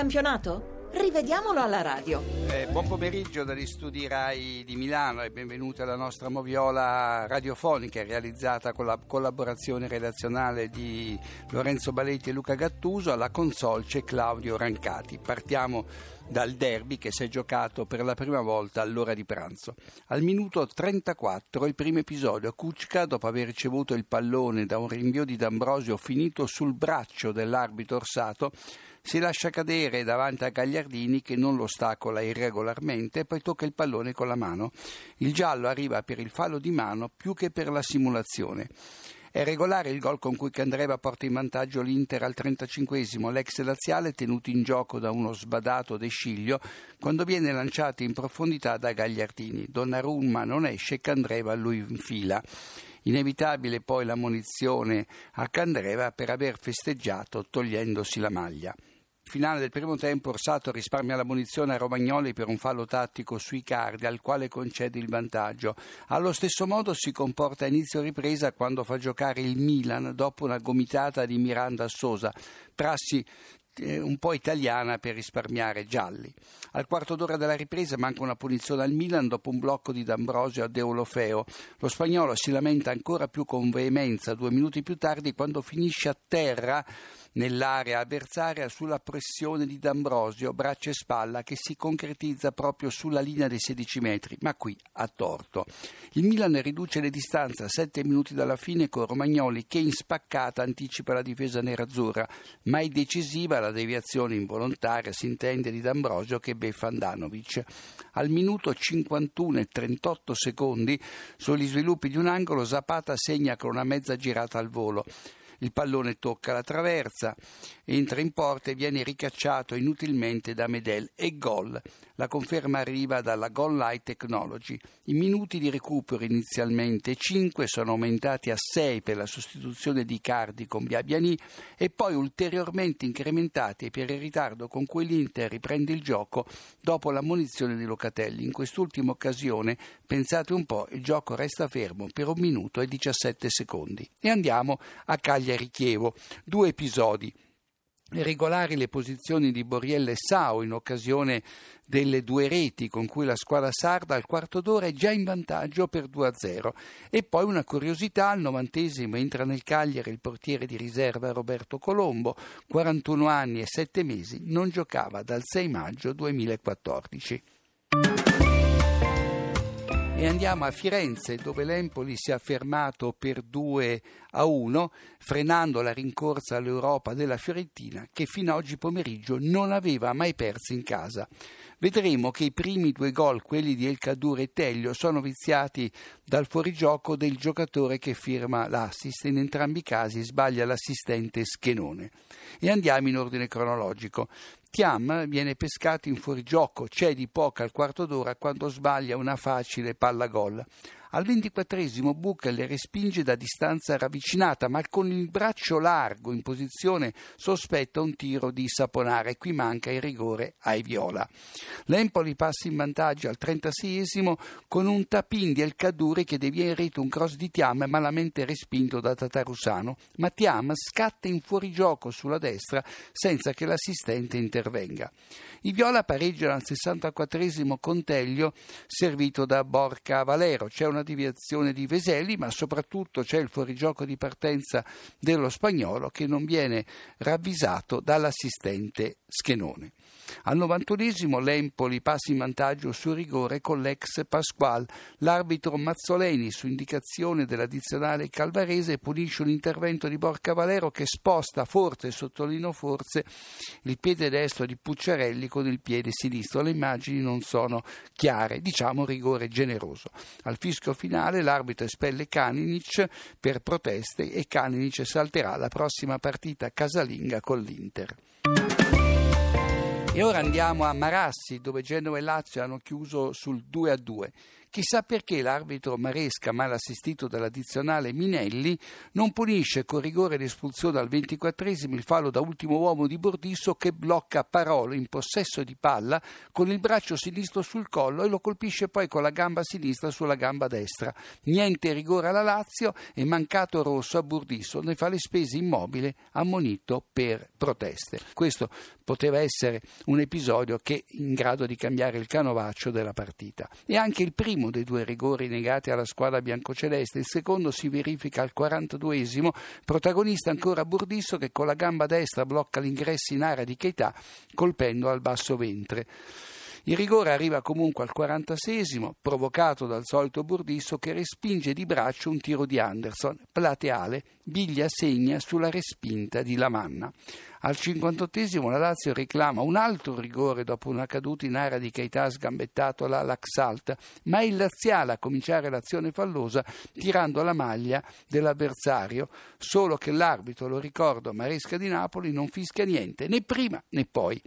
campionato? Rivediamolo alla radio. Eh, buon pomeriggio dagli studi RAI di Milano e benvenuti alla nostra moviola radiofonica realizzata con la collaborazione redazionale di Lorenzo Baletti e Luca Gattuso. Alla console c'è Claudio Rancati. Partiamo dal derby che si è giocato per la prima volta all'ora di pranzo. Al minuto 34 il primo episodio. Kuczka, dopo aver ricevuto il pallone da un rinvio di D'Ambrosio finito sul braccio dell'arbitro Orsato, si lascia cadere davanti a Gagliardini che non lo ostacola irregolarmente e poi tocca il pallone con la mano. Il giallo arriva per il fallo di mano più che per la simulazione. È regolare il gol con cui Candreva porta in vantaggio l'Inter al 35esimo, l'ex laziale tenuto in gioco da uno sbadato De Sciglio quando viene lanciato in profondità da Gagliardini. Donnarumma non esce, Candreva lui infila. Inevitabile poi la munizione a Candreva per aver festeggiato togliendosi la maglia finale del primo tempo Orsato risparmia la munizione a Romagnoli per un fallo tattico sui cardi al quale concede il vantaggio. Allo stesso modo si comporta a inizio ripresa quando fa giocare il Milan dopo una gomitata di Miranda Sosa, prassi eh, un po' italiana per risparmiare gialli. Al quarto d'ora della ripresa manca una punizione al Milan dopo un blocco di D'Ambrosio a Deulofeo. Lo spagnolo si lamenta ancora più con veemenza due minuti più tardi quando finisce a terra nell'area avversaria sulla pressione di D'Ambrosio, braccia e spalla, che si concretizza proprio sulla linea dei 16 metri, ma qui ha torto. Il Milan riduce le distanze a 7 minuti dalla fine con Romagnoli che in spaccata anticipa la difesa nerazzurra, ma è decisiva la deviazione involontaria, si intende, di D'Ambrosio che beffa Andanovic. Al minuto 51 e 38 secondi, sugli sviluppi di un angolo, Zapata segna con una mezza girata al volo il pallone tocca la traversa, entra in porta e viene ricacciato inutilmente da Medel e gol. La conferma arriva dalla Goal Light Technology. I minuti di recupero inizialmente 5 sono aumentati a 6 per la sostituzione di Cardi con Biabiani e poi ulteriormente incrementati per il ritardo con cui l'Inter riprende il gioco dopo la munizione di Locatelli. In quest'ultima occasione, pensate un po', il gioco resta fermo per un minuto e 17 secondi. E andiamo a Cagliari-Chievo. Due episodi regolari le posizioni di Borrielle e Sao in occasione delle due reti con cui la squadra sarda al quarto d'ora è già in vantaggio per 2-0 e poi una curiosità al novantesimo entra nel Cagliari il portiere di riserva Roberto Colombo 41 anni e 7 mesi non giocava dal 6 maggio 2014 e andiamo a Firenze dove l'Empoli si è affermato per 2 a 1 frenando la rincorsa all'Europa della Fiorentina che fino a oggi pomeriggio non aveva mai perso in casa. Vedremo che i primi due gol, quelli di El Cadur e Teglio, sono viziati dal fuorigioco del giocatore che firma l'assist. In entrambi i casi sbaglia l'assistente Schenone. E andiamo in ordine cronologico. Tiam viene pescato in fuorigioco, c'è di poca al quarto d'ora quando sbaglia una facile palla gol. Al ventiquattresimo Bucca le respinge da distanza ravvicinata, ma con il braccio largo in posizione sospetta un tiro di Saponare. Qui manca il rigore ai Viola. L'Empoli passa in vantaggio al 36esimo con un tapin di El Caduri che devia in rete un cross di Tiam malamente respinto da Tatarusano, ma Tiam scatta in fuorigioco sulla destra senza che l'assistente intervenga. I Viola pareggiano al 64esimo con Teglio servito da Borca Valero. C'è una deviazione di Veseli, ma soprattutto c'è il fuorigioco di partenza dello spagnolo che non viene ravvisato dall'assistente Schenone. Al 91esimo l'Empoli passa in vantaggio su rigore con l'ex Pasquale. L'arbitro Mazzoleni, su indicazione dell'addizionale calvarese, punisce un intervento di Borca Valero che sposta forse, sottolineo forse, il piede destro di Pucciarelli con il piede sinistro. Le immagini non sono chiare, diciamo rigore generoso. Al fischio finale l'arbitro espelle Kaninic per proteste e Kaninic salterà la prossima partita casalinga con l'Inter. E ora andiamo a Marassi, dove Genoa e Lazio hanno chiuso sul 2-2. Chissà perché l'arbitro Maresca, mal assistito dall'addizionale Minelli, non punisce con rigore l'espulsione al 24esimo il fallo da ultimo uomo di Bordisso che blocca Parolo in possesso di palla con il braccio sinistro sul collo e lo colpisce poi con la gamba sinistra sulla gamba destra. Niente rigore alla Lazio e mancato rosso a Burdisso, ne fa le spese immobile ammonito per proteste. Questo poteva essere un episodio che in grado di cambiare il canovaccio della partita. E anche il primo dei due rigori negati alla squadra biancoceleste, il secondo si verifica al 42esimo, protagonista ancora Burdisso che con la gamba destra blocca l'ingresso in area di Keita colpendo al basso ventre. Il rigore arriva comunque al 46esimo, provocato dal solito Burdisso che respinge di braccio un tiro di Anderson, plateale, Biglia segna sulla respinta di Lamanna. Al 58esimo la Lazio reclama un altro rigore dopo una caduta in area di Keita sgambettato alla Laxalt, ma è il laziale a cominciare l'azione fallosa tirando la maglia dell'avversario, solo che l'arbitro, lo ricordo, Maresca di Napoli non fischia niente, né prima né poi.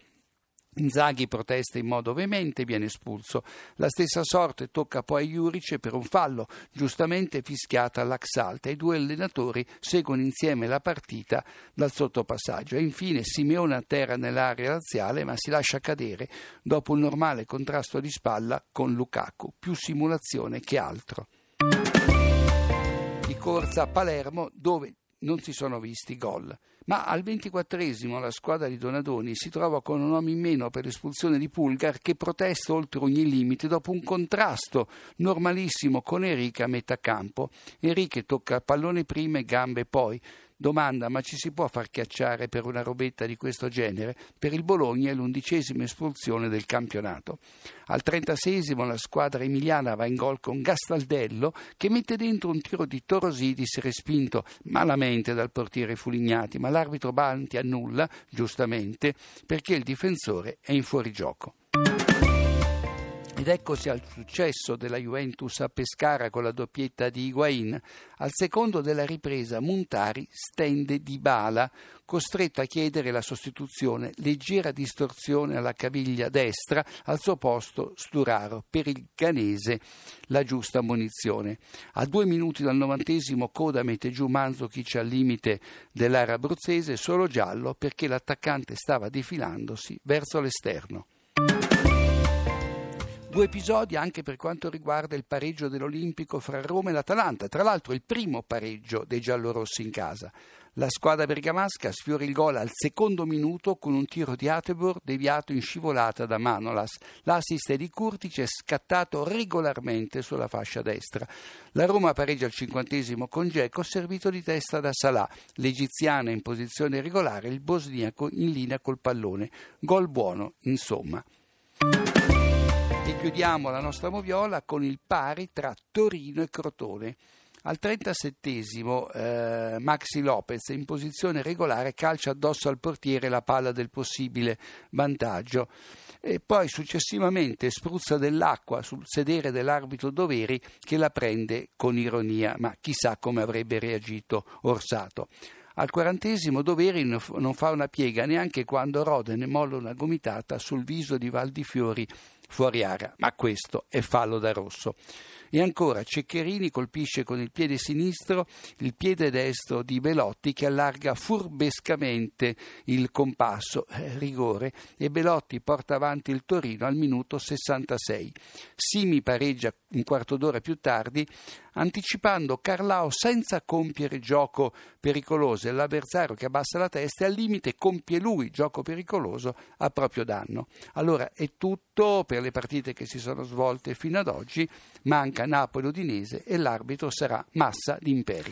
Inzaghi protesta in modo veemente e viene espulso. La stessa sorte tocca poi a Juric per un fallo, giustamente fischiata all'Axalta. I due allenatori seguono insieme la partita dal sottopassaggio. E infine Simeone atterra nell'area laziale ma si lascia cadere dopo un normale contrasto di spalla con Lukaku. Più simulazione che altro. Di corsa a Palermo dove non si sono visti gol. Ma al ventiquattresimo la squadra di Donadoni si trova con un uomo in meno per l'espulsione di Pulgar che protesta oltre ogni limite dopo un contrasto normalissimo con Enrique a metà campo. Enrique tocca pallone prima e gambe poi. Domanda, ma ci si può far chiacciare per una robetta di questo genere? Per il Bologna è l'undicesima espulsione del campionato. Al 36 la squadra emiliana va in gol con Gastaldello che mette dentro un tiro di Torosidis respinto malamente dal portiere Fulignati, ma l'arbitro Banti annulla, giustamente, perché il difensore è in fuorigioco. Ed eccosi al successo della Juventus a Pescara con la doppietta di Higuain. Al secondo della ripresa Montari stende di Bala, costretto a chiedere la sostituzione, leggera distorsione alla caviglia destra, al suo posto Sturaro, per il Ganese la giusta munizione. A due minuti dal novantesimo Coda mette giù Manzokic al limite dell'area abruzzese, solo giallo perché l'attaccante stava defilandosi verso l'esterno. Due episodi anche per quanto riguarda il pareggio dell'Olimpico fra Roma e l'Atalanta, tra l'altro il primo pareggio dei giallorossi in casa. La squadra bergamasca sfiora il gol al secondo minuto con un tiro di Atebor deviato in scivolata da Manolas. L'assist di Curtic è scattato regolarmente sulla fascia destra. La Roma pareggia al cinquantesimo con Geco servito di testa da Salah. L'egiziana in posizione regolare, il bosniaco in linea col pallone. Gol buono, insomma. E chiudiamo la nostra moviola con il pari tra Torino e Crotone. Al 37esimo eh, Maxi Lopez in posizione regolare calcia addosso al portiere la palla del possibile vantaggio e poi successivamente spruzza dell'acqua sul sedere dell'arbitro Doveri che la prende con ironia, ma chissà come avrebbe reagito Orsato. Al quarantesimo Doveri non fa una piega neanche quando Roden molla una gomitata sul viso di Valdifiori fuori area, ma questo è fallo da rosso. E ancora Ceccherini colpisce con il piede sinistro il piede destro di Belotti che allarga furbescamente il compasso, eh, rigore, e Belotti porta avanti il Torino al minuto 66. Simi pareggia un quarto d'ora più tardi, anticipando Carlao senza compiere gioco pericoloso e l'avversario che abbassa la testa e al limite compie lui gioco pericoloso a proprio danno. Allora è tutto per le partite che si sono svolte fino ad oggi, manca Napoli-Udinese e l'arbitro sarà Massa d'Imperia.